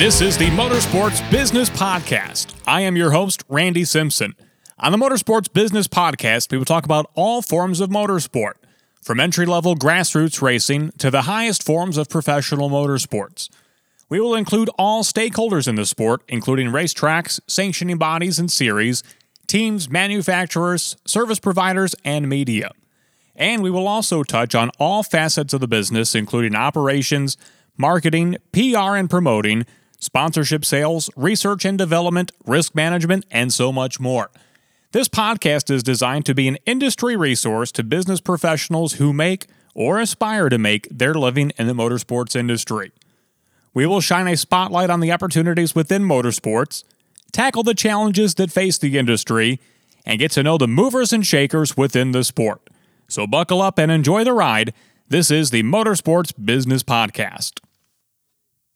This is the Motorsports Business Podcast. I am your host, Randy Simpson. On the Motorsports Business Podcast, we will talk about all forms of motorsport, from entry level grassroots racing to the highest forms of professional motorsports. We will include all stakeholders in the sport, including racetracks, sanctioning bodies and series, teams, manufacturers, service providers, and media. And we will also touch on all facets of the business, including operations, marketing, PR and promoting, sponsorship sales, research and development, risk management, and so much more. This podcast is designed to be an industry resource to business professionals who make or aspire to make their living in the motorsports industry. We will shine a spotlight on the opportunities within motorsports, tackle the challenges that face the industry, and get to know the movers and shakers within the sport. So buckle up and enjoy the ride. This is the Motorsports Business Podcast.